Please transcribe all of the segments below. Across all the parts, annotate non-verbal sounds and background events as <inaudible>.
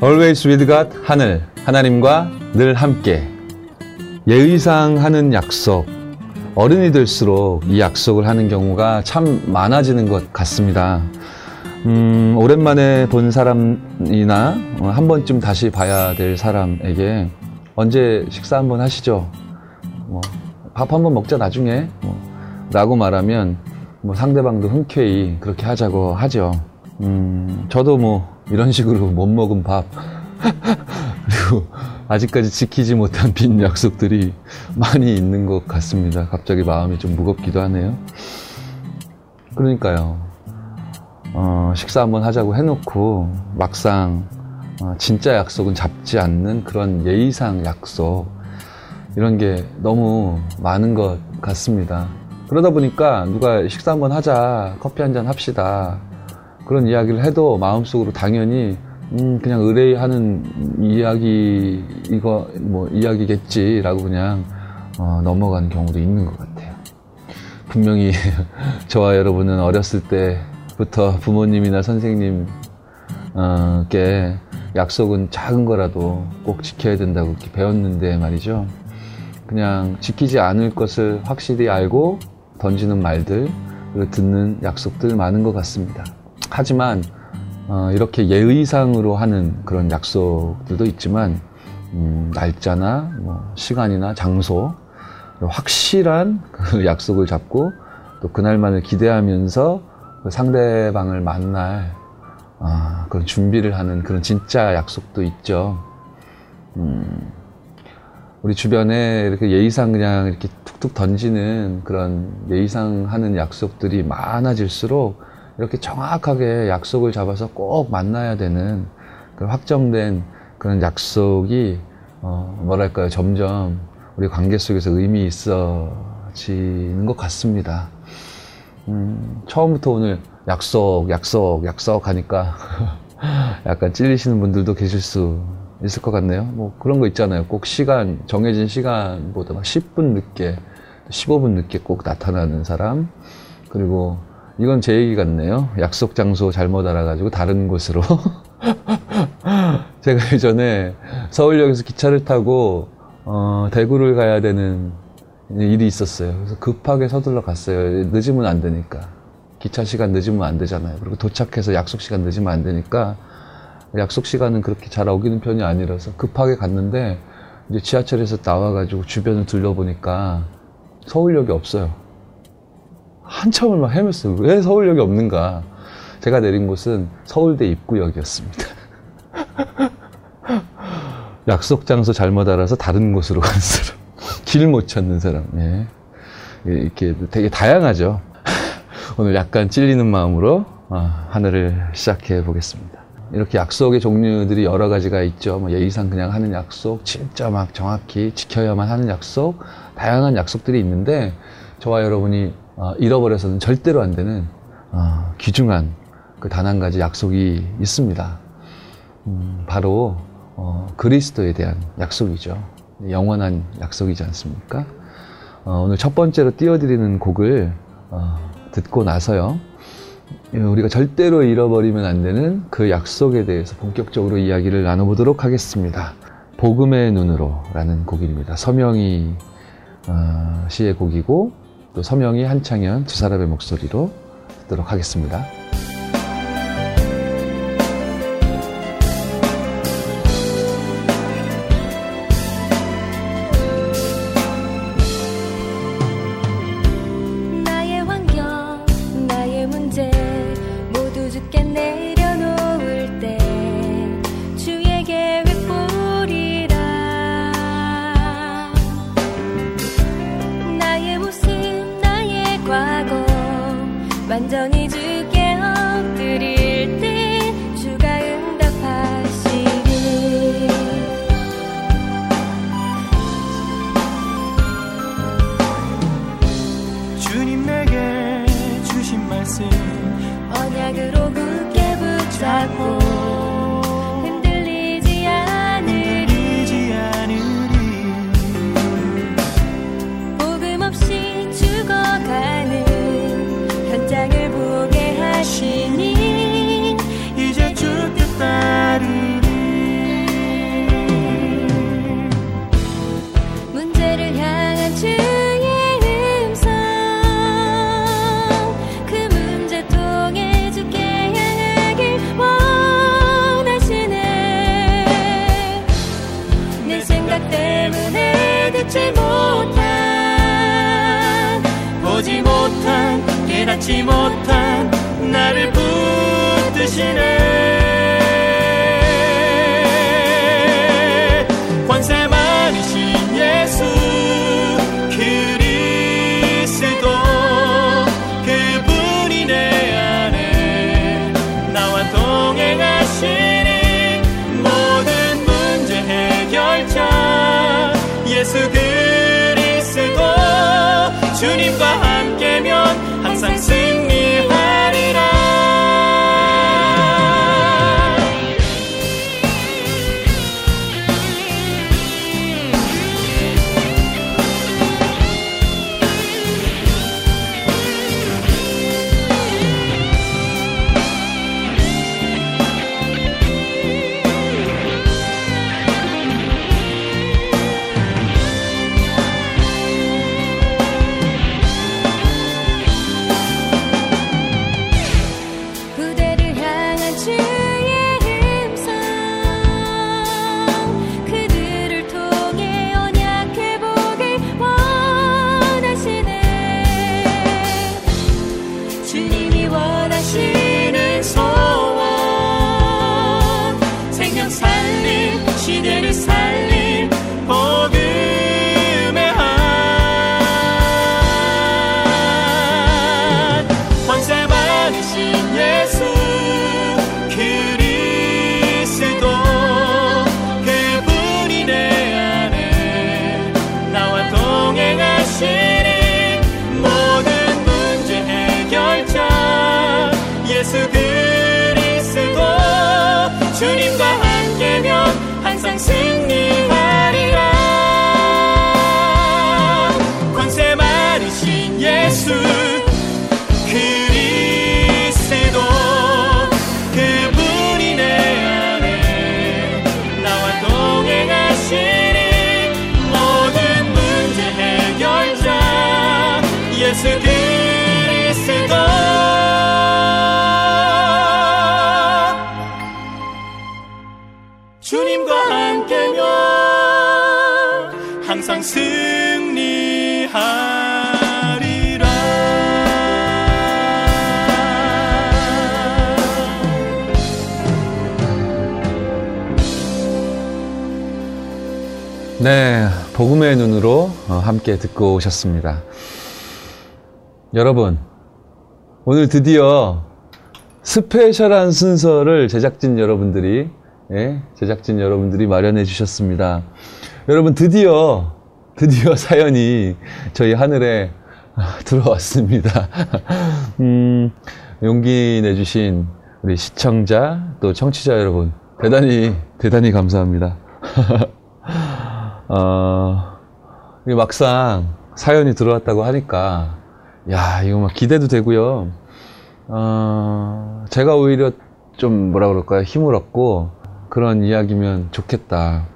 Always with God 하늘 하나님과 늘 함께 예의상 하는 약속 어른이 될수록 이 약속을 하는 경우가 참 많아지는 것 같습니다. 음, 오랜만에 본 사람이나 한 번쯤 다시 봐야 될 사람에게 언제 식사 한번 하시죠? 뭐, 밥 한번 먹자 나중에 뭐, 라고 말하면 뭐 상대방도 흔쾌히 그렇게 하자고 하죠. 음, 저도 뭐 이런 식으로 못 먹은 밥 그리고 아직까지 지키지 못한 빈 약속들이 많이 있는 것 같습니다. 갑자기 마음이 좀 무겁기도 하네요. 그러니까요. 어, 식사 한번 하자고 해놓고 막상 어, 진짜 약속은 잡지 않는 그런 예의상 약속 이런 게 너무 많은 것 같습니다. 그러다 보니까 누가 식사 한번 하자, 커피 한 잔 합시다. 그런 이야기를 해도 마음속으로 당연히 음, 그냥 의뢰하는 이야기, 이거, 뭐, 이야기겠지라고 그냥, 어, 넘어가는 경우도 있는 것 같아요. 분명히, <laughs> 저와 여러분은 어렸을 때부터 부모님이나 선생님께 약속은 작은 거라도 꼭 지켜야 된다고 배웠는데 말이죠. 그냥 지키지 않을 것을 확실히 알고 던지는 말들, 듣는 약속들 많은 것 같습니다. 하지만, 어, 이렇게 예의상으로 하는 그런 약속들도 있지만 음, 날짜나 뭐 시간이나 장소 확실한 그 약속을 잡고 또 그날만을 기대하면서 그 상대방을 만날 아, 그런 준비를 하는 그런 진짜 약속도 있죠. 음, 우리 주변에 이렇게 예의상 그냥 이렇게 툭툭 던지는 그런 예의상 하는 약속들이 많아질수록 이렇게 정확하게 약속을 잡아서 꼭 만나야 되는 그런 확정된 그런 약속이 어, 뭐랄까요 점점 우리 관계 속에서 의미 있어지는 것 같습니다. 음, 처음부터 오늘 약속, 약속, 약속 하니까 <laughs> 약간 찔리시는 분들도 계실 수 있을 것 같네요. 뭐 그런 거 있잖아요. 꼭 시간, 정해진 시간보다 막 10분 늦게, 15분 늦게 꼭 나타나는 사람. 그리고 이건 제 얘기 같네요. 약속 장소 잘못 알아가지고 다른 곳으로. <laughs> 제가 예전에 서울역에서 기차를 타고 어, 대구를 가야 되는 일이 있었어요. 그래서 급하게 서둘러 갔어요. 늦으면 안 되니까. 기차 시간 늦으면 안 되잖아요. 그리고 도착해서 약속 시간 늦으면 안 되니까 약속 시간은 그렇게 잘 어기는 편이 아니라서 급하게 갔는데 이제 지하철에서 나와가지고 주변을 둘러보니까 서울역이 없어요. 한참을 막 헤맸어요. 왜 서울역이 없는가? 제가 내린 곳은 서울대 입구역이었습니다. <laughs> 약속 장소 잘못 알아서 다른 곳으로 간 사람. 길 못 찾는 사람. 예. 이렇게 되게 다양하죠. 오늘 약간 찔리는 마음으로 어, 하늘을 시작해 보겠습니다. 이렇게 약속의 종류들이 여러 가지가 있죠. 뭐 예의상 그냥 하는 약속, 진짜 막 정확히 지켜야만 하는 약속, 다양한 약속들이 있는데 저와 여러분이 어, 잃어버려서는 절대로 안 되는 어, 귀중한 그 단 한 가지 약속이 있습니다. 음, 바로 어, 그리스도에 대한 약속이죠. 영원한 약속이지 않습니까? 어, 오늘 첫 번째로 띄워드리는 곡을 어, 듣고 나서요. 우리가 절대로 잃어버리면 안 되는 그 약속에 대해서 본격적으로 이야기를 나눠보도록 하겠습니다. 복음의 눈으로라는 곡입니다. 서명희 어, 시의 곡이고 또 서명희 한창현 두 사람의 목소리로 듣도록 하겠습니다. 예수 sing 네, 복음의 눈으로 어, 함께 듣고 오셨습니다. 여러분, 오늘 드디어 스페셜한 순서를 제작진 여러분들이, 예, 제작진 여러분들이 마련해 주셨습니다. 여러분, 드디어, 드디어 <laughs> 사연이 저희 하늘에 아, 들어왔습니다. <laughs> 음, 용기 내주신 우리 시청자, 또 청취자 여러분, 대단히, 대단히 감사합니다. <laughs> 어, 막상 사연이 들어왔다고 하니까, 야, 이거 막 기대도 되고요. 어, 제가 오히려 좀 뭐라 그럴까요? 힘을 얻고 그런 이야기면 좋겠다.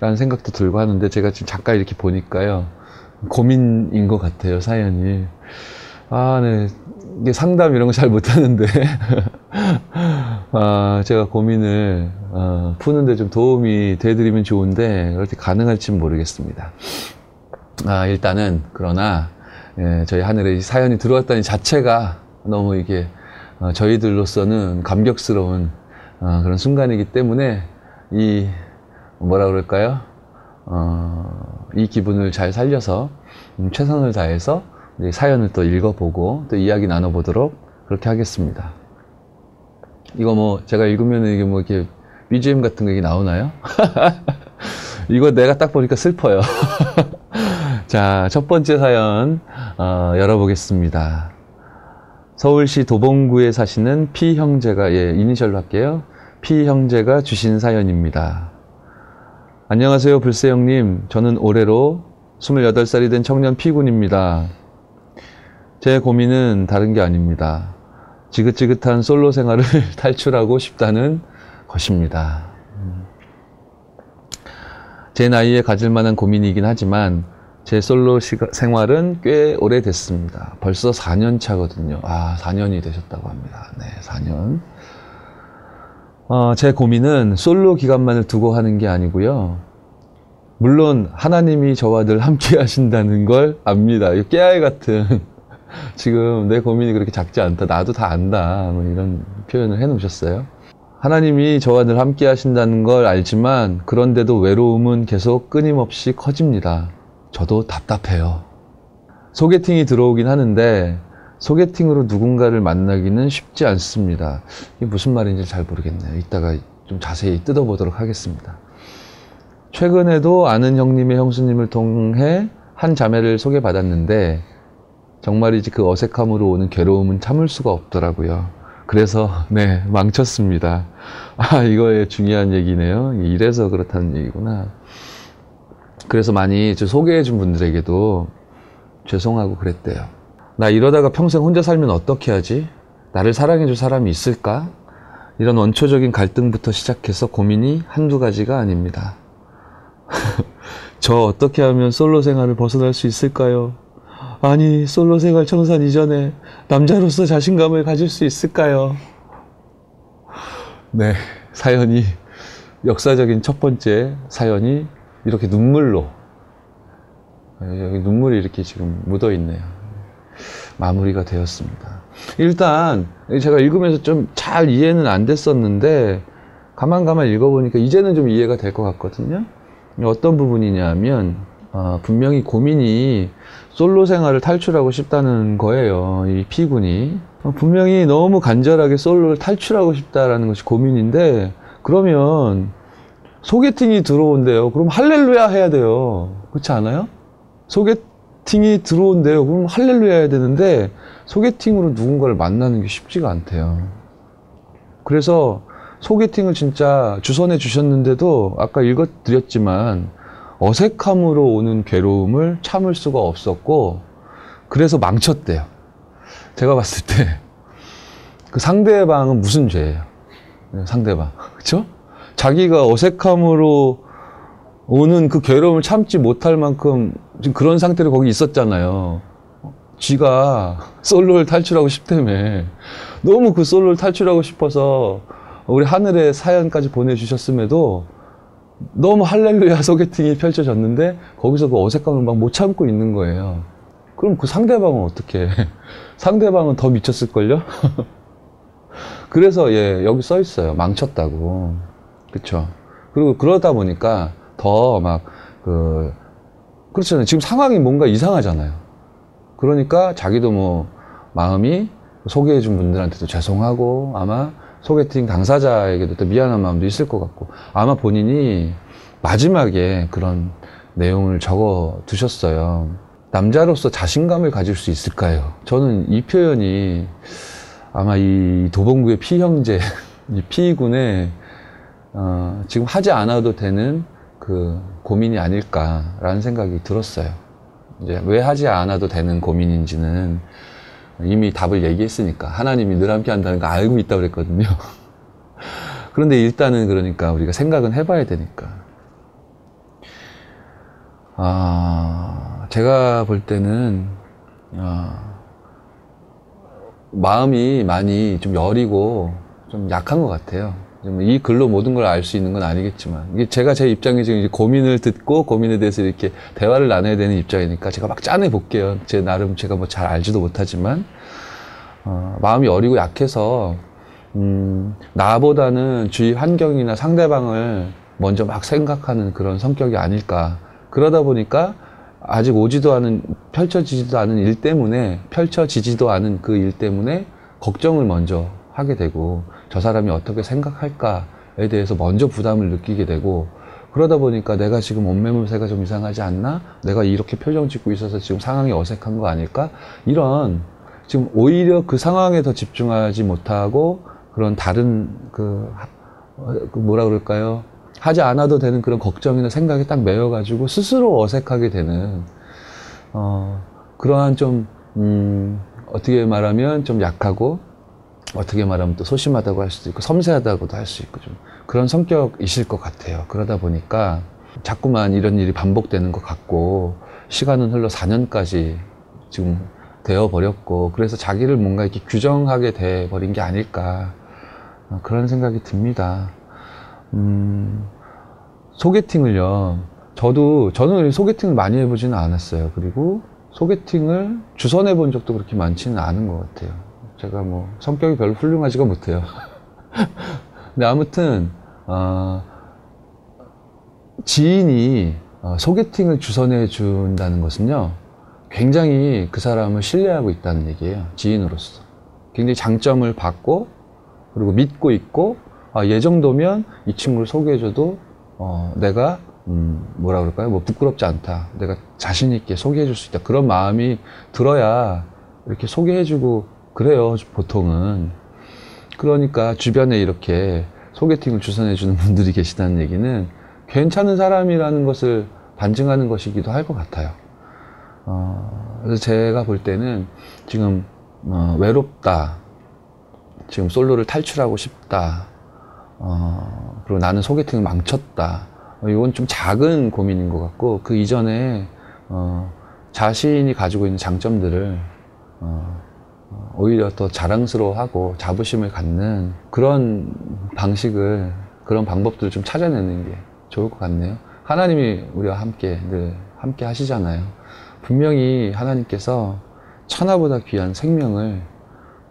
라는 생각도 들고 하는데 제가 지금 잠깐 이렇게 보니까요. 고민인 것 같아요, 사연이. 아, 네. 상담 이런 거 잘 못하는데. <laughs> 아, 제가 고민을 어, 푸는데 좀 도움이 되드리면 좋은데 그렇게 가능할지는 모르겠습니다. 아, 일단은 그러나 예, 저희 하늘에 이 사연이 들어왔다는 자체가 너무 이게 어, 저희들로서는 감격스러운 어, 그런 순간이기 때문에 이 뭐라 그럴까요? 어, 이 기분을 잘 살려서 음, 최선을 다해서 사연을 또 읽어보고 또 이야기 나눠보도록 그렇게 하겠습니다. 이거 뭐 제가 읽으면 이게 뭐 이렇게 BGM 같은 거 이게 나오나요? <laughs> 이거 내가 딱 보니까 슬퍼요. <laughs> 자, 첫 번째 사연 어, 열어보겠습니다. 서울시 도봉구에 사시는 피 형제가 예 이니셜로 할게요. 피 형제가 주신 사연입니다. 안녕하세요, 불세 형님. 저는 올해로 28살이 된 청년 피군입니다. 제 고민은 다른 게 아닙니다. 지긋지긋한 솔로 생활을 <laughs> 탈출하고 싶다는 것입니다. 제 나이에 가질 만한 고민이긴 하지만 제 솔로 생활은 꽤 오래됐습니다. 벌써 4년 차거든요. 아, 4년이 되셨다고 합니다. 네, 4년. 어, 제 고민은 솔로 기간만을 두고 하는 게 아니고요. 물론 하나님이 저와 늘 함께 <laughs> 하신다는 걸 압니다. 이 깨알 같은 지금 내 고민이 그렇게 작지 않다. 나도 다 안다. 뭐 이런 표현을 해 놓으셨어요. 하나님이 저와 늘 함께 하신다는 걸 알지만 그런데도 외로움은 계속 끊임없이 커집니다. 저도 답답해요. 소개팅이 들어오긴 하는데 소개팅으로 누군가를 만나기는 쉽지 않습니다. 이게 무슨 말인지 잘 모르겠네요. 이따가 좀 자세히 뜯어보도록 하겠습니다. 최근에도 아는 형님의 형수님을 통해 한 자매를 소개받았는데 정말이지 그 어색함으로 오는 괴로움은 참을 수가 없더라고요. 그래서 <laughs> 네 망쳤습니다. 아 이거에 중요한 얘기네요. 이래서 그렇다는 얘기구나. 그래서 많이 저 소개해준 분들에게도 죄송하고 그랬대요. 나 이러다가 평생 혼자 살면 어떻게 하지? 나를 사랑해줄 사람이 있을까? 이런 원초적인 갈등부터 시작해서 고민이 한두 가지가 아닙니다. <laughs> 저 어떻게 하면 솔로 생활을 벗어날 수 있을까요? 아니, 솔로 생활 청산 이전에 남자로서 자신감을 가질 수 있을까요? 네, 사연이, 역사적인 첫 번째 사연이 이렇게 눈물로, 여기 눈물이 이렇게 지금 묻어 있네요. 마무리가 되었습니다. 일단, 제가 읽으면서 좀 잘 이해는 안 됐었는데, 가만 가만 읽어보니까 이제는 좀 이해가 될 것 같거든요. 어떤 부분이냐면, 어, 분명히 고민이 솔로 생활을 탈출하고 싶다는 거예요. 이 피군이. 어, 분명히 너무 간절하게 솔로를 탈출하고 싶다라는 것이 고민인데, 그러면 소개팅이 들어온대요. 그럼 할렐루야 해야 돼요. 그렇지 않아요? 소개팅이 들어온대요. 그럼 할렐루야 해야 되는데, 소개팅으로 누군가를 만나는 게 쉽지가 않대요. 그래서 소개팅을 진짜 주선해 주셨는데도 아까 읽어드렸지만 어색함으로 오는 괴로움을 참을 수가 없었고 그래서 망쳤대요. 제가 봤을 때 그 상대방은 무슨 죄예요? 네, 상대방. 그쵸? 자기가 어색함으로 오는 그 괴로움을 참지 못할 만큼 지금 그런 상태로 거기 있었잖아요. 쥐가 솔로를 탈출하고 싶다며. 너무 그 솔로를 탈출하고 싶어서 우리 하늘에 사연까지 보내주셨음에도 너무 할렐루야 <laughs> 소개팅이 펼쳐졌는데 거기서 그 어색함을 막 못 참고 있는 거예요. 그럼 그 상대방은 어떻게? <laughs> 상대방은 더 미쳤을걸요? <laughs> 그래서 예, 여기 써 있어요. 망쳤다고. 그쵸? 그리고 그러다 보니까 더 막 그, 그렇잖아요. 지금 상황이 뭔가 이상하잖아요. 그러니까 자기도 뭐 마음이 소개해준 분들한테도 죄송하고 아마 소개팅 당사자에게도 또 미안한 마음도 있을 것 같고 아마 본인이 마지막에 그런 내용을 적어 두셨어요. 남자로서 자신감을 가질 수 있을까요? 저는 이 표현이 아마 이 도봉구의 피형제, <laughs> 이 피군의 어, 지금 하지 않아도 되는 그 고민이 아닐까라는 생각이 들었어요. 이제 왜 하지 않아도 되는 고민인지는 이미 답을 얘기했으니까 하나님이 늘 함께 한다는 거 알고 있다고 그랬거든요. <laughs> 그런데 일단은 그러니까 우리가 생각은 해봐야 되니까. 아, 제가 볼 때는 아, 마음이 많이 좀 여리고 좀 약한 것 같아요. 좀이 글로 모든 걸 알 수 있는 건 아니겠지만 이게 제가 제 입장에 지금 이제 고민을 듣고 고민에 대해서 이렇게 대화를 나눠야 되는 입장이니까 제가 막 짜내 볼게요. 제 나름 제가 뭐 잘 알지도 못하지만 어, 마음이 어리고 약해서 음, 나보다는 주위 환경이나 상대방을 먼저 막 생각하는 그런 성격이 아닐까. 그러다 보니까 아직 오지도 않은 펼쳐지지도 않은 일 때문에 펼쳐지지도 않은 그 일 때문에 걱정을 먼저 하게 되고 저 사람이 어떻게 생각할까에 대해서 먼저 부담을 느끼게 되고 그러다 보니까 내가 지금 옷매물새가 좀 이상하지 않나? 내가 이렇게 표정 짓고 있어서 지금 상황이 어색한 거 아닐까? 이런 지금 오히려 그 상황에 더 집중하지 못하고 그런 다른 그, 어, 그 뭐라 그럴까요? 하지 않아도 되는 그런 걱정이나 생각이 딱 매여가지고 스스로 어색하게 되는 어, 그러한 좀 음, 어떻게 말하면 좀 약하고 어떻게 말하면 또 소심하다고 할 수도 있고 섬세하다고도 할 수 있고 좀 그런 성격이실 것 같아요. 그러다 보니까 자꾸만 이런 일이 반복되는 것 같고 시간은 흘러 4년까지 지금 되어 버렸고 그래서 자기를 뭔가 이렇게 규정하게 돼 버린 게 아닐까 어, 그런 생각이 듭니다. 음, 소개팅을요. 저도 저는 소개팅을 많이 해보지는 않았어요. 그리고 소개팅을 주선해 본 적도 그렇게 많지는 않은 것 같아요. 제가 뭐 성격이 별로 훌륭하지가 못해요. <laughs> 근데 아무튼 어, 지인이 어, 소개팅을 주선해 준다는 것은요, 굉장히 그 사람을 신뢰하고 있다는 얘기예요. 지인으로서. 굉장히 장점을 받고, 그리고 믿고 있고, 아, 얘 정도면 이 친구를 소개해줘도, 어, 내가, 음, 뭐라 그럴까요? 뭐 부끄럽지 않다. 내가 자신 있게 소개해줄 수 있다. 그런 마음이 들어야 이렇게 소개해주고 그래요, 보통은. 그러니까 주변에 이렇게 소개팅을 주선해 주는 <laughs> 분들이 계시다는 얘기는 괜찮은 사람이라는 것을 반증하는 것이기도 할 것 같아요. 어, 그래서 제가 볼 때는 지금 어, 외롭다, 지금 솔로를 탈출하고 싶다, 어, 그리고 나는 소개팅을 망쳤다. 어, 이건 좀 작은 고민인 것 같고 그 이전에 어, 자신이 가지고 있는 장점들을 어, 어, 오히려 더 자랑스러워하고 자부심을 갖는 그런 방식을 그런 방법들을 좀 찾아내는 게 좋을 것 같네요. 하나님이 우리와 함께 늘 함께 하시잖아요. 분명히 하나님께서 천하보다 귀한 생명을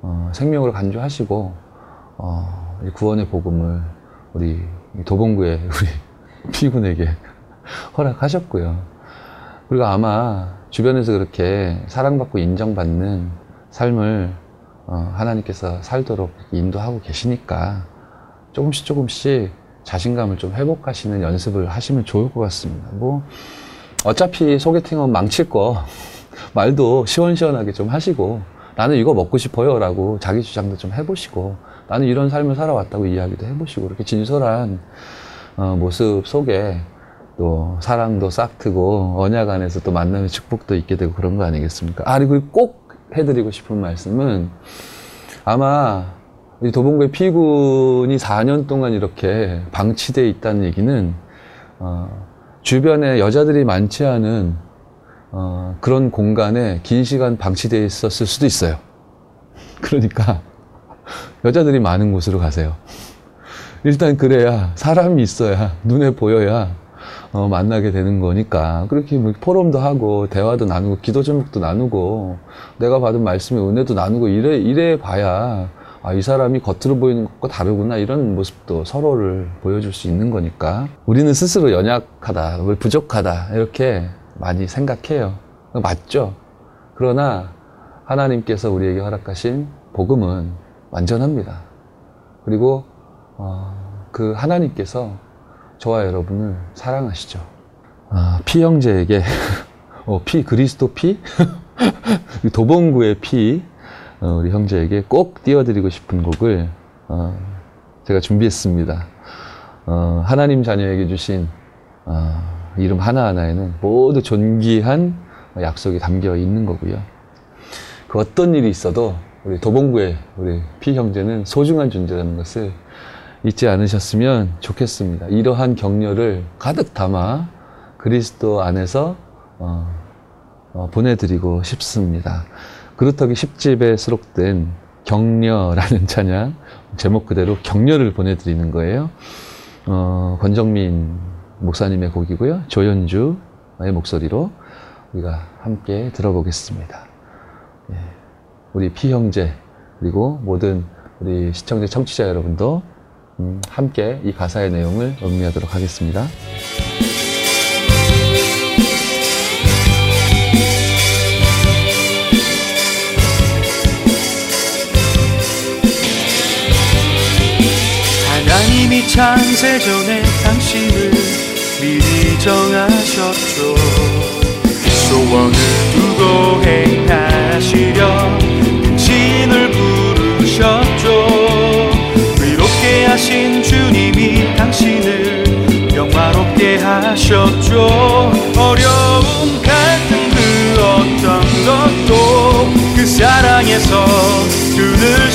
어, 생명으로 간주하시고 어, 이 구원의 복음을 우리 도봉구의 <laughs> 우리 피군에게 <laughs> 허락하셨고요. 그리고 아마 주변에서 그렇게 사랑받고 인정받는 삶을 어, 하나님께서 살도록 인도하고 계시니까 조금씩 조금씩 자신감을 좀 회복하시는 연습을 하시면 좋을 것 같습니다. 뭐 어차피 소개팅은 망칠 거 <laughs> 말도 시원시원하게 좀 하시고 나는 이거 먹고 싶어요 라고 자기 주장도 좀 해보시고 나는 이런 삶을 살아왔다고 이야기도 해보시고 이렇게 진솔한 어, 모습 속에 또 사랑도 싹 트고 언약 안에서 또 만남의 축복도 있게 되고 그런 거 아니겠습니까? 아 그리고 꼭 해드리고 싶은 말씀은 아마 이 도봉구의 피군이 4년 동안 이렇게 방치되어 있다는 얘기는 어, 주변에 여자들이 많지 않은 어, 그런 공간에 긴 시간 방치되어 있었을 수도 있어요. <laughs> 그러니까 여자들이 많은 곳으로 가세요. 일단 그래야 사람이 있어야 눈에 보여야 어, 만나게 되는 거니까 그렇게 뭐 포럼도 하고 대화도 나누고 기도 제목도 나누고 내가 받은 말씀의 은혜도 나누고 이래 이래 봐야 아, 이 사람이 겉으로 보이는 것과 다르구나 이런 모습도 서로를 보여줄 수 있는 거니까 우리는 스스로 연약하다, 부족하다 이렇게 많이 생각해요. 맞죠? 그러나 하나님께서 우리에게 허락하신 복음은 완전합니다. 그리고 어, 그 하나님께서 저와 여러분을 사랑하시죠. 아, 피 형제에게 <laughs> 어, 피 그리스도 피 <laughs> 도봉구의 피 어, 우리 형제에게 꼭 띄워드리고 싶은 곡을 어, 제가 준비했습니다. 어, 하나님 자녀에게 주신 어, 이름 하나하나에는 모두 존귀한 약속이 담겨 있는 거고요. 그 어떤 일이 있어도 우리 도봉구의 우리 피 형제는 소중한 존재라는 것을 잊지 않으셨으면 좋겠습니다. 이러한 격려를 가득 담아 그리스도 안에서 어, 어, 보내드리고 싶습니다. 그루터기 10집에 수록된 격려라는 <laughs> 찬양 제목 그대로 격려를 보내드리는 거예요. 어, 권정민 목사님의 곡이고요. 조연주의 목소리로 우리가 함께 들어보겠습니다. 예, 우리 피형제 그리고 모든 우리 시청자 청취자 여러분도 음, 함께 이 가사의 내용을 음미하도록 하겠습니다. 하나님이 창세 전에 당신을 미리 정하셨죠 소원을 두고 행하시려 당신을 부르셨죠 의롭게 하신 주님이 당신을 영화롭게 하셨죠. 어려운 갈등 그 어떤 것도 그 사랑에서 끊을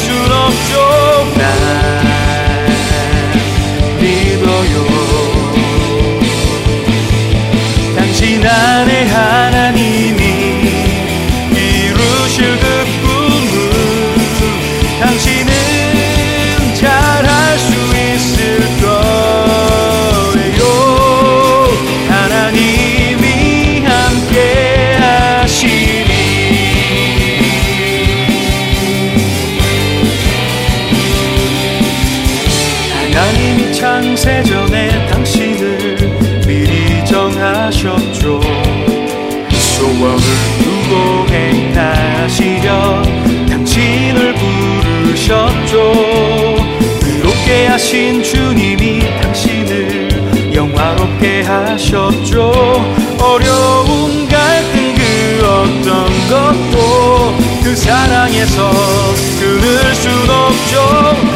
함께 하셨죠? 어려움 갈등 그 어떤 것도 그 사랑에서 끊을 순 없죠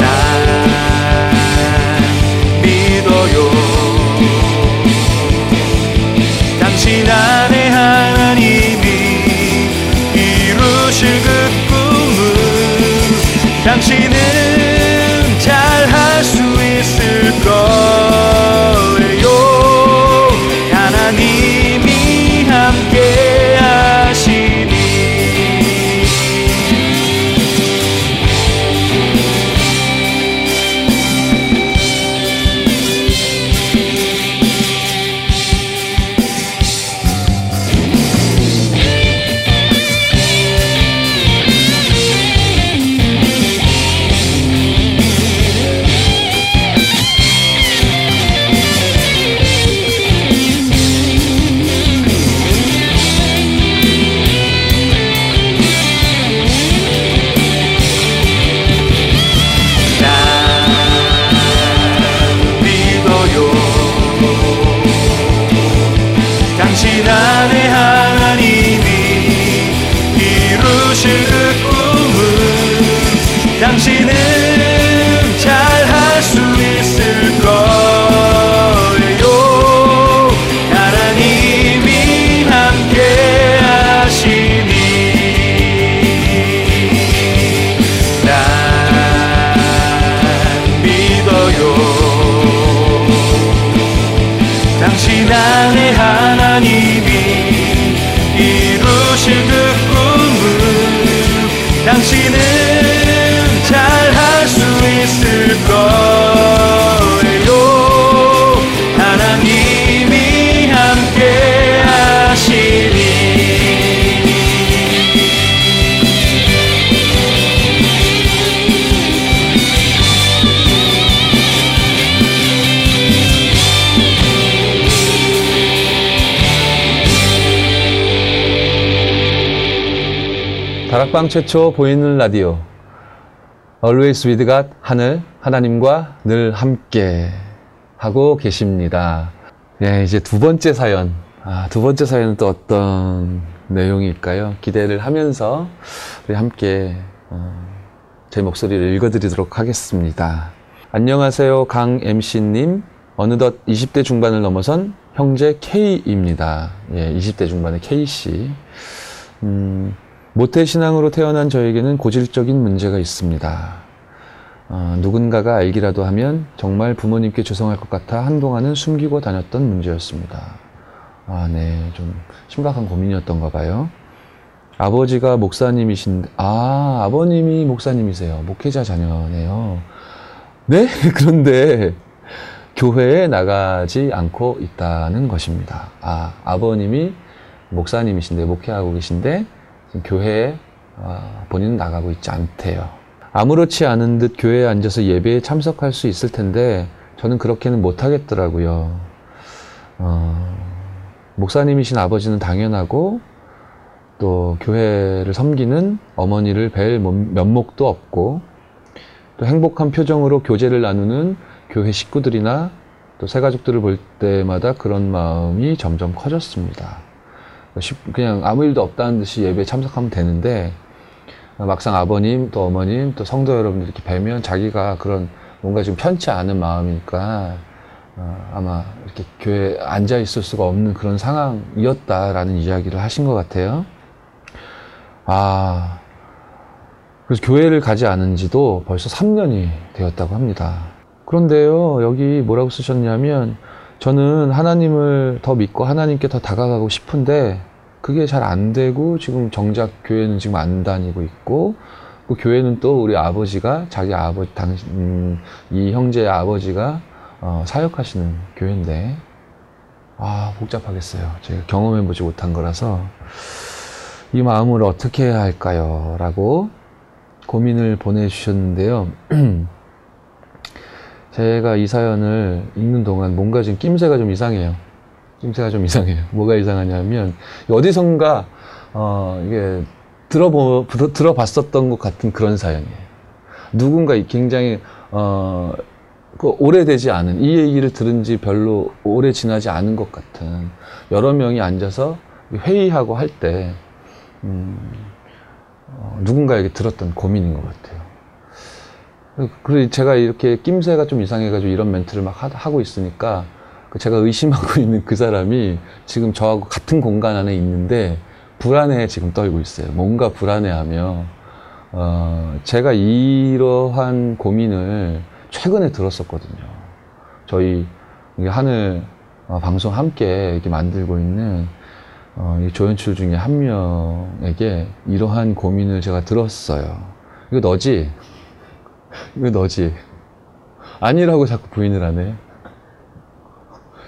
다락방 최초 보이는 라디오 Always with God 하늘 하나님과 늘 함께 하고 계십니다. 예, 이제 두 번째 사연. 아, 두 번째 사연은 또 어떤 내용일까요? 기대를 하면서 우리 함께 어, 제 목소리를 읽어드리도록 하겠습니다. 안녕하세요, 강 MC님. 어느덧 20대 중반을 넘어선 형제 K입니다. 예, 20대 중반의 K씨. 음, 모태신앙으로 태어난 저에게는 고질적인 문제가 있습니다. 어, 누군가가 알기라도 하면 정말 부모님께 죄송할 것 같아 한동안은 숨기고 다녔던 문제였습니다. 아, 네. 좀 심각한 고민이었던가 봐요. 아버지가 목사님이신데, 아, 아버님이 목사님이세요. 목회자 자녀네요. 네? <laughs> 그런데 교회에 나가지 않고 있다는 것입니다. 아, 아버님이 목사님이신데, 목회하고 계신데, 교회에 어, 본인은 나가고 있지 않대요. 아무렇지 않은 듯 교회에 앉아서 예배에 참석할 수 있을 텐데 저는 그렇게는 못하겠더라고요. 어, 목사님이신 아버지는 당연하고 또 교회를 섬기는 어머니를 뵐 면- 면목도 없고 또 행복한 표정으로 교제를 나누는 교회 식구들이나 또 새가족들을 볼 때마다 그런 마음이 점점 커졌습니다. 쉽- 그냥 아무 일도 없다는 듯이 예배에 참석하면 되는데 막상 아버님 또 어머님 또 성도 여러분들 이렇게 뵈면 자기가 그런 뭔가 좀 편치 않은 마음이니까 어, 아마 이렇게 교회에 앉아 있을 수가 없는 그런 상황이었다라는 이야기를 하신 것 같아요. 아, 그래서 교회를 가지 않은 지도 벌써 3년이 되었다고 합니다. 그런데요, 여기 뭐라고 쓰셨냐면, 저는 하나님을 더 믿고 하나님께 더 다가가고 싶은데, 그게 잘 안 되고, 지금 정작 교회는 지금 안 다니고 있고, 그 교회는 또 우리 아버지가, 자기 아버지, 당신, 음, 이 형제의 아버지가, 어, 사역하시는 교회인데, 아, 복잡하겠어요. 제가 경험해보지 못한 거라서, 이 마음을 어떻게 해야 할까요? 라고 고민을 보내주셨는데요. <clears throat> 제가 이 사연을 읽는 동안 뭔가 지금 낌새가 좀 이상해요. 낌새가 좀 이상해요. <laughs> 뭐가 이상하냐면, 어디선가, 어, 이게 들어보, 들어- 들어봤었던 것 같은 그런 사연이에요. 누군가 굉장히, 어, 그 오래되지 않은 이 얘기를 들은 지 별로 오래 지나지 않은 것 같은 여러 명이 앉아서 회의하고 할때 음, 어, 누군가에게 들었던 고민인 것 같아요. 그리고 제가 이렇게 낌새가 좀 이상해가지고 이런 멘트를 막 하- 하고 있으니까 그 제가 의심하고 <laughs> 있는 그 사람이 지금 저하고 같은 공간 안에 있는데 불안해 지금 떨고 있어요. 뭔가 불안해하며 어, 제가 이러한 고민을 최근에 들었었거든요. 저희 이 하늘 어, 방송 함께 이렇게 만들고 있는 어, 이 조연출 중에 한 명에게 이러한 고민을 제가 들었어요. 이거 너지? 이거 너지? 아니라고 자꾸 부인을 하네.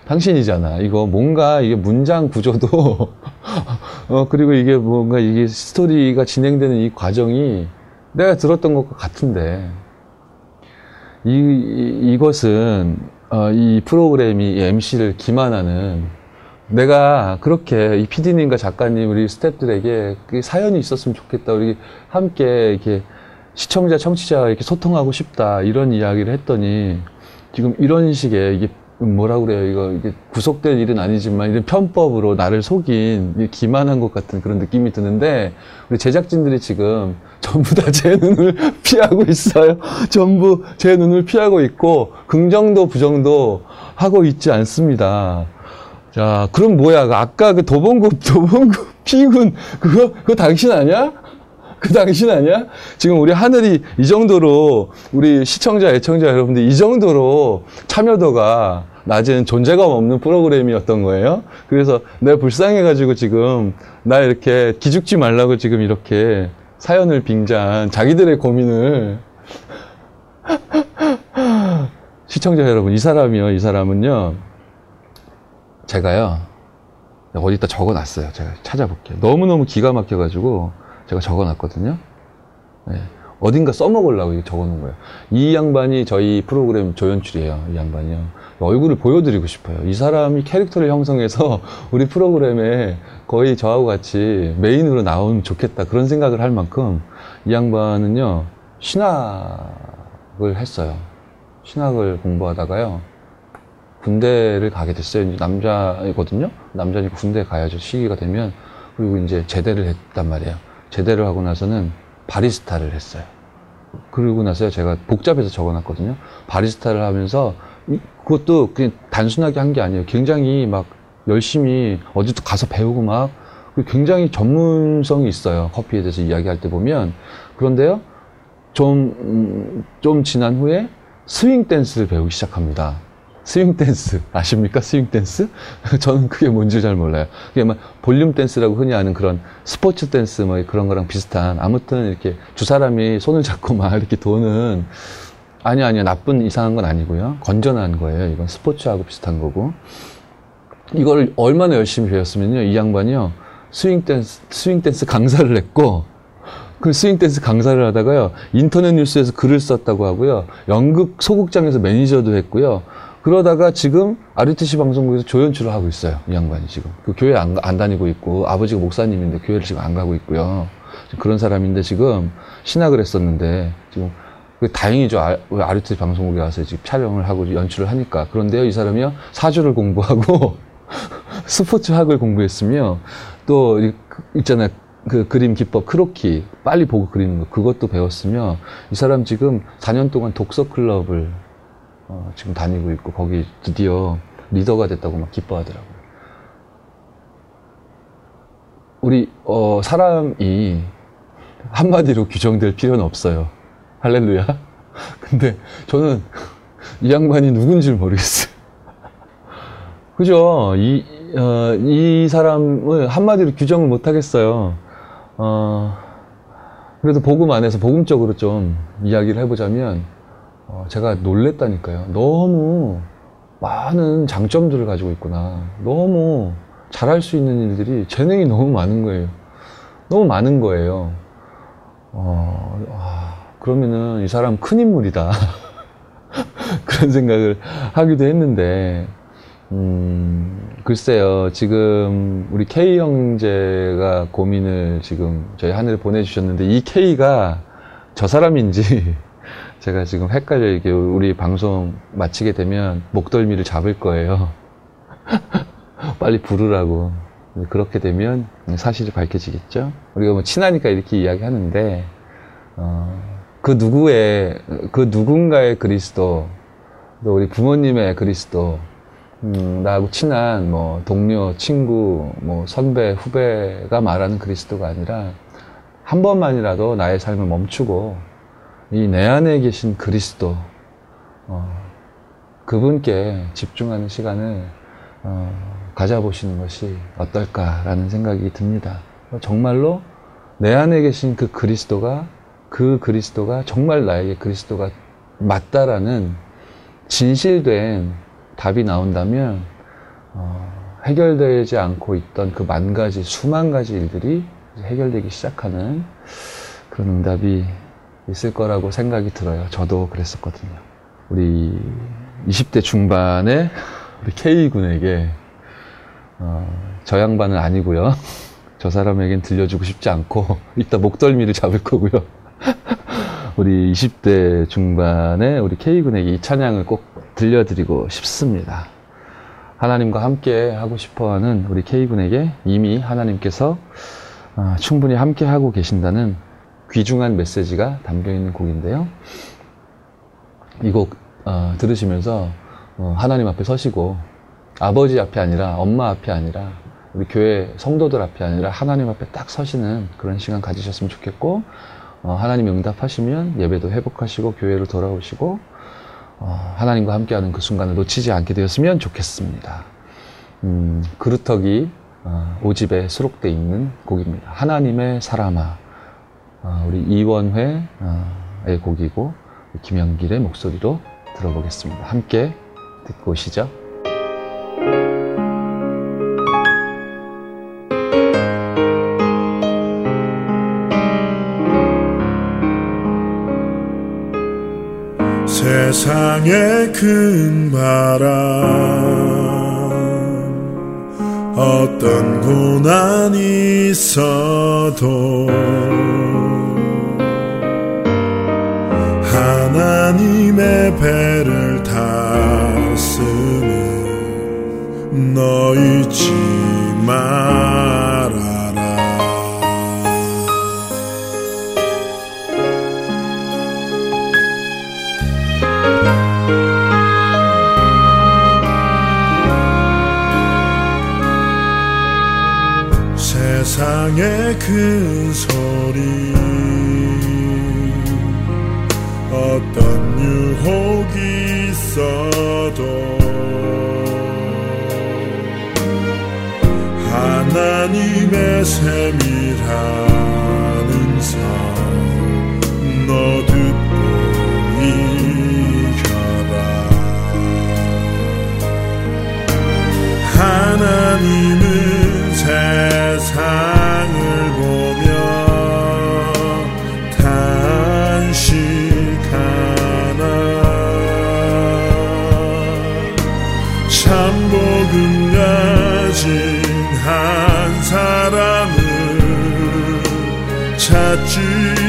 당신이잖아. 이거 뭔가 이게 문장 구조도 <laughs> 어 그리고 이게 뭔가 이게 스토리가 진행되는 이 과정이 내가 들었던 것과 같은데 이, 이 이것은 어, 이 프로그램이 이 MC를 기만하는 내가 그렇게 이 PD님과 작가님 우리 스태프들에게 그 사연이 있었으면 좋겠다 우리 함께 이렇게 시청자 청취자와 이렇게 소통하고 싶다 이런 이야기를 했더니 지금 이런 식의 이게 뭐라 그래요? 이거 이게 구속될 일은 아니지만 이런 편법으로 나를 속인 이 기만한 것 같은 그런 느낌이 드는데 우리 제작진들이 지금 <laughs> 전부 다 제 눈을 <laughs> 피하고 있어요. 전부 제 눈을 피하고 있고 긍정도 부정도 하고 있지 않습니다. 자 그럼 뭐야? 그 아까 그 도봉구 <laughs> 도봉구 피군 그거 그거 당신 아니야? 그 당신 아니야? 지금 우리 하늘이 이 정도로 우리 시청자, 애청자 여러분들 이 정도로 참여도가 낮은 존재감 없는 프로그램이었던 거예요. 그래서 내가 불쌍해가지고 지금 나 이렇게 기죽지 말라고 지금 이렇게 사연을 빙자한 자기들의 고민을 <laughs> 시청자 여러분, 이 사람이요, 이 사람은요, 제가요, 어디다 적어 놨어요. 제가 찾아볼게요. 너무너무 기가 막혀가지고 제가 적어 놨거든요. 네. 어딘가 써먹으려고 이렇게 적어 놓은 거예요. 이 양반이 저희 프로그램 조연출이에요. 이 양반이요. 얼굴을 보여드리고 싶어요. 이 사람이 캐릭터를 형성해서 <laughs> 우리 프로그램에 거의 저하고 같이 메인으로 나오면 좋겠다. 그런 생각을 할 만큼 이 양반은요, 신학을 했어요. 신학을 공부하다가요, 군대를 가게 됐어요. 남자이거든요. 남자니까 군대 가야죠. 시기가 되면. 그리고 이제 제대를 했단 말이에요. 제대를 하고 나서는 바리스타를 했어요. 그러고 나서 제가 복잡해서 적어놨거든요. 바리스타를 하면서 이- 그것도 그냥 단순하게 한 게 아니에요. 굉장히 막 열심히 어디도 가서 배우고 막 그리고 굉장히 전문성이 있어요. 커피에 대해서 이야기할 때 보면 그런데요. 좀, 음, 좀 지난 후에 스윙 댄스를 배우기 시작합니다. 스윙 댄스 아십니까? 스윙 댄스? <laughs> 저는 그게 뭔지 잘 몰라요. 그게 막 볼룸 댄스라고 흔히 아는 그런 스포츠 댄스 뭐 그런 거랑 비슷한 아무튼 이렇게 두 사람이 손을 잡고 막 이렇게 도는 아니 아니요 나쁜 이상한 건 아니고요 건전한 거예요. 이건 스포츠하고 비슷한 거고 이걸 얼마나 열심히 배웠으면요 이 양반이요 스윙 댄스 스윙 댄스 강사를 했고 그 스윙 댄스 강사를 하다가요 인터넷 뉴스에서 글을 썼다고 하고요 연극 소극장에서 매니저도 했고요 그러다가 지금 RUTC 방송국에서 조연출을 하고 있어요 이 양반이 지금. 그 교회 안, 가- 안 다니고 있고 아버지가 목사님인데 교회를 지금 안 가고 있고요. 그런 사람인데 지금 신학을 했었는데 지금 그 다행이죠. 아- RUTC 방송국에 와서 지금 촬영을 하고 연출을 하니까. 그런데요 이 사람이요 사주를 공부하고 <laughs> 스포츠학을 공부했으며 또 있잖아요. 그 그림 기법 크로키 빨리 보고 그리는 거 그것도 배웠으며 이 사람 지금 4년 동안 독서 클럽을 어, 지금 다니고 있고 거기 드디어 리더가 됐다고 막 기뻐하더라고요. 우리 어, 사람이 한마디로 규정될 필요는 없어요. 할렐루야. <laughs> 근데 저는 <laughs> 이 양반이 누군지 모르겠어요. <laughs> 그죠? 이, 어, 이 사람을 한마디로 규정을 못 하겠어요. 어, 그래도 복음 안에서 복음적으로 좀 이야기를 해보자면, 어, 제가 놀랬다니까요. 너무 많은 장점들을 가지고 있구나. 너무 잘할 수 있는 일들이 재능이 너무 많은 거예요. 너무 많은 거예요. 어, 아, 그러면은 이 사람 큰 인물이다. <laughs> 그런 생각을 하기도 했는데, 음, 글쎄요. 지금 우리 K 형제가 고민을 지금 저희 하늘에 보내주셨는데 이 K가 저 사람인지 <laughs> 제가 지금 헷갈려 이게 우리 방송 마치게 되면 목덜미를 잡을 거예요. <laughs> 빨리 부르라고. 그렇게 되면 사실이 밝혀지겠죠. 우리가 뭐 친하니까 이렇게 이야기하는데 어, 그 누구의 그 누군가의 그리스도 또 우리 부모님의 그리스도 음, 나하고 친한 뭐 동료, 친구, 뭐 선배, 후배가 말하는 그리스도가 아니라 한 번만이라도 나의 삶을 멈추고 이 내 안에 계신 그리스도 어, 그분께 집중하는 시간을 어, 가져보시는 것이 어떨까라는 생각이 듭니다. 정말로 내 안에 계신 그 그리스도가 그 그리스도가 정말 나에게 그리스도가 맞다라는 진실된 답이 나온다면 어, 해결되지 않고 있던 그 만 가지 수만 가지 일들이 해결되기 시작하는 그런 응답이 있을 거라고 생각이 들어요. 저도 그랬었거든요. 우리 20대 중반에 우리 K 군에게 어, 저 양반은 아니고요. <laughs> 저 사람에겐 들려주고 싶지 않고 <laughs> 이따 목덜미를 잡을 거고요. <laughs> 우리 20대 중반에 우리 K군에게 이 찬양을 꼭 들려드리고 싶습니다. 하나님과 함께 하고 싶어 하는 우리 K군에게 이미 하나님께서 어, 충분히 함께 하고 계신다는 귀중한 메시지가 담겨 있는 곡인데요. 이곡 어, 들으시면서 어, 하나님 앞에 서시고 아버지 앞이 아니라 엄마 앞이 아니라 우리 교회 성도들 앞이 아니라 하나님 앞에 딱 서시는 그런 시간 가지셨으면 좋겠고 어, 하나님 응답하시면 예배도 회복하시고 교회로 돌아오시고 어, 하나님과 함께하는 그 순간을 놓치지 않게 되었으면 좋겠습니다. 음, 그루터기 어, 5집에 수록되어 있는 곡입니다. 하나님의 사람아 어, 우리 이원회의 곡이고 김영길의 목소리로 들어보겠습니다. 함께 듣고 오시죠. 세상의 큰 바람 어떤 고난이 있어도 하나님의 배를 탔으면 너 잊지 말 세상의 큰 소리. 어떤 유혹이 있어도 하나님의 세밀한 참 복음 가진 한 사람을 찾지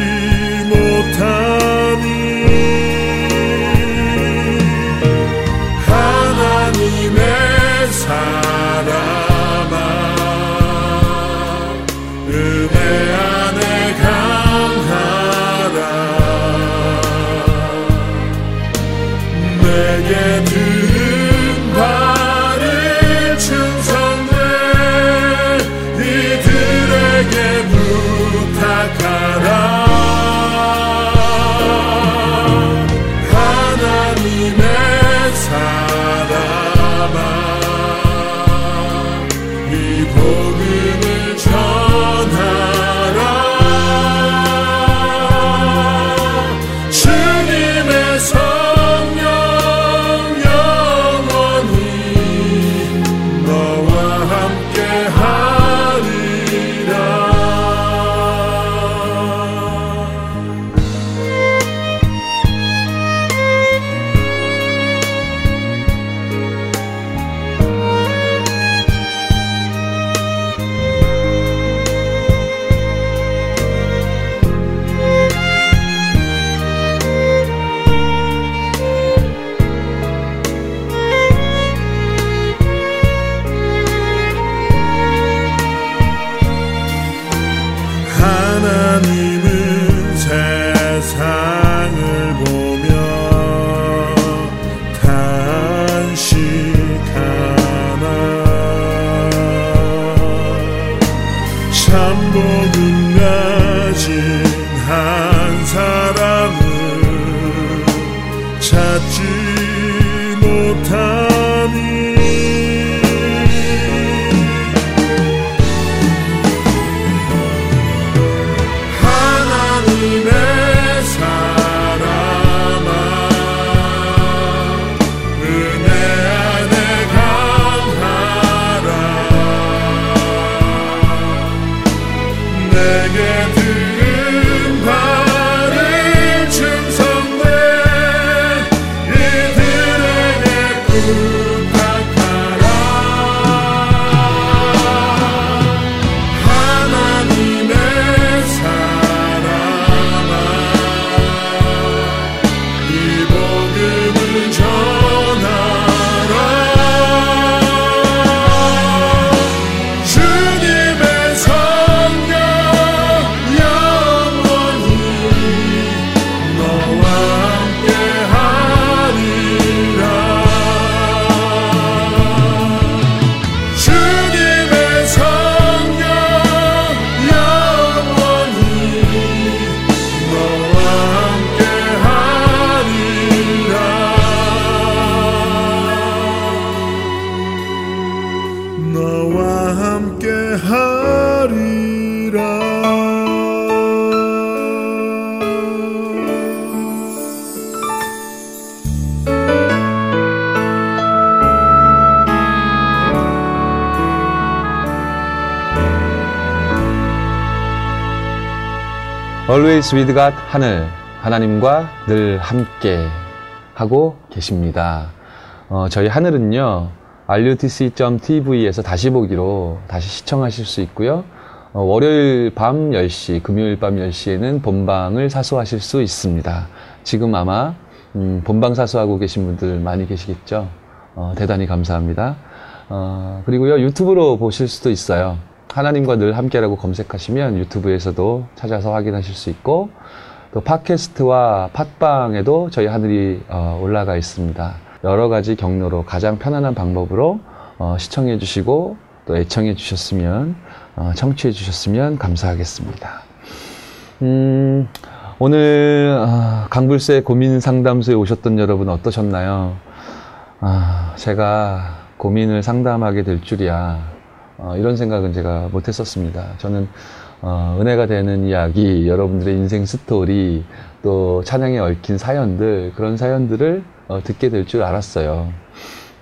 With God 하늘 하나님과 늘 함께 하고 계십니다. 어, 저희 하늘은요 rutc.tv에서 다시 보기로 다시 시청하실 수 있고요. 어, 월요일 밤 10시, 금요일 밤 10시에는 본방을 사수하실 수 있습니다. 지금 아마 음, 본방 사수하고 계신 분들 많이 계시겠죠. 어, 대단히 감사합니다. 어, 그리고요 유튜브로 보실 수도 있어요. 하나님과 늘 함께라고 검색하시면 유튜브에서도 찾아서 확인하실 수 있고 또 팟캐스트와 팟빵에도 저희 하늘이 어, 올라가 있습니다. 여러 가지 경로로 가장 편안한 방법으로 어, 시청해 주시고 또 애청해 주셨으면 어, 청취해 주셨으면 감사하겠습니다. 음, 오늘 아, 강불세 고민 상담소에 오셨던 여러분 어떠셨나요? 아, 제가 고민을 상담하게 될 줄이야. 어, 이런 생각은 제가 못했었습니다. 저는 어, 은혜가 되는 이야기, 여러분들의 인생 스토리, 또 찬양에 얽힌 사연들, 그런 사연들을 어, 듣게 될 줄 알았어요.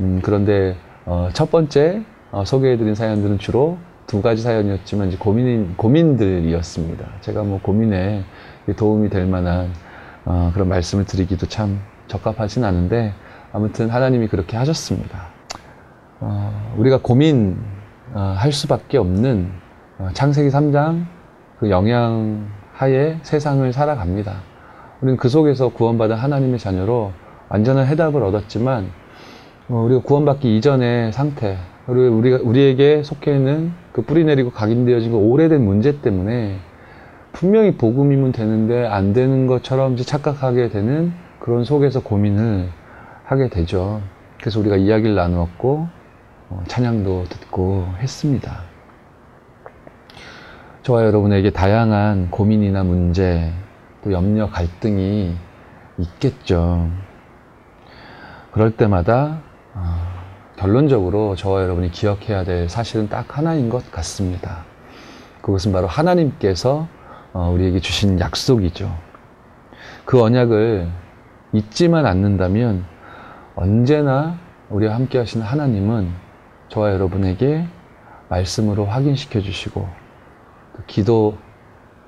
음, 그런데 어, 첫 번째 어, 소개해드린 사연들은 주로 두 가지 사연이었지만 이제 고민 고민들이었습니다. 제가 뭐 고민에 도움이 될 만한 어, 그런 말씀을 드리기도 참 적합하진 않은데 아무튼 하나님이 그렇게 하셨습니다. 어, 우리가 고민 어, 할 수밖에 없는 어, 창세기 3장 그 영향 하에 세상을 살아갑니다. 우리는 그 속에서 구원받은 하나님의 자녀로 완전한 해답을 얻었지만 어, 우리가 구원받기 이전의 상태 그리고 우리가 우리에게 속해 있는 그 뿌리 내리고 각인되어진 그 오래된 문제 때문에 분명히 복음이면 되는데 안 되는 것처럼 착각하게 되는 그런 속에서 고민을 하게 되죠. 그래서 우리가 이야기를 나누었고 어, 찬양도 듣고 했습니다. 저와 여러분에게 다양한 고민이나 문제, 또 염려, 갈등이 있겠죠. 그럴 때마다 어, 결론적으로 저와 여러분이 기억해야 될 사실은 딱 하나인 것 같습니다. 그것은 바로 하나님께서 어, 우리에게 주신 약속이죠. 그 언약을 잊지만 않는다면 언제나 우리와 함께 하시는 하나님은 저와 여러분에게 말씀으로 확인시켜 주시고 그 기도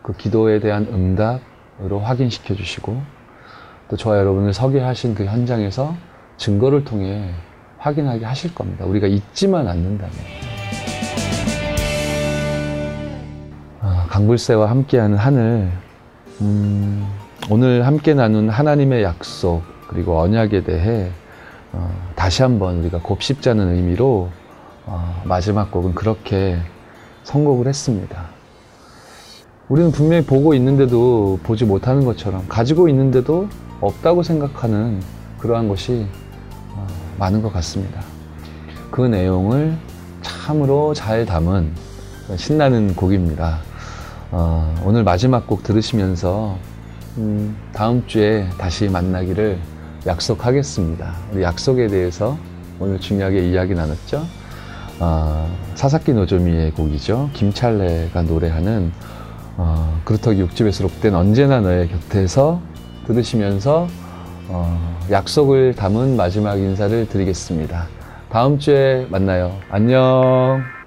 그 기도에 대한 응답으로 확인시켜 주시고 또 저와 여러분을 서게 하신 그 현장에서 증거를 통해 확인하게 하실 겁니다. 우리가 잊지만 않는다면. 아, 강불새와 함께하는 하늘, 음, 오늘 함께 나눈 하나님의 약속 그리고 언약에 대해 어, 다시 한번 우리가 곱씹자는 의미로 어, 마지막 곡은 그렇게 선곡을 했습니다. 우리는 분명히 보고 있는데도 보지 못하는 것처럼 가지고 있는데도 없다고 생각하는 그러한 것이 어, 많은 것 같습니다. 그 내용을 참으로 잘 담은 신나는 곡입니다. 어, 오늘 마지막 곡 들으시면서 음, 다음 주에 다시 만나기를 약속하겠습니다. 우리 약속에 대해서 오늘 중요하게 이야기 나눴죠. 어, 사사키 노조미의 곡이죠. 김찰래가 노래하는 어, 그루터기 6집에 수록된 언제나 너의 곁에서 들으시면서 어, 약속을 담은 마지막 인사를 드리겠습니다. 다음 주에 만나요. 안녕.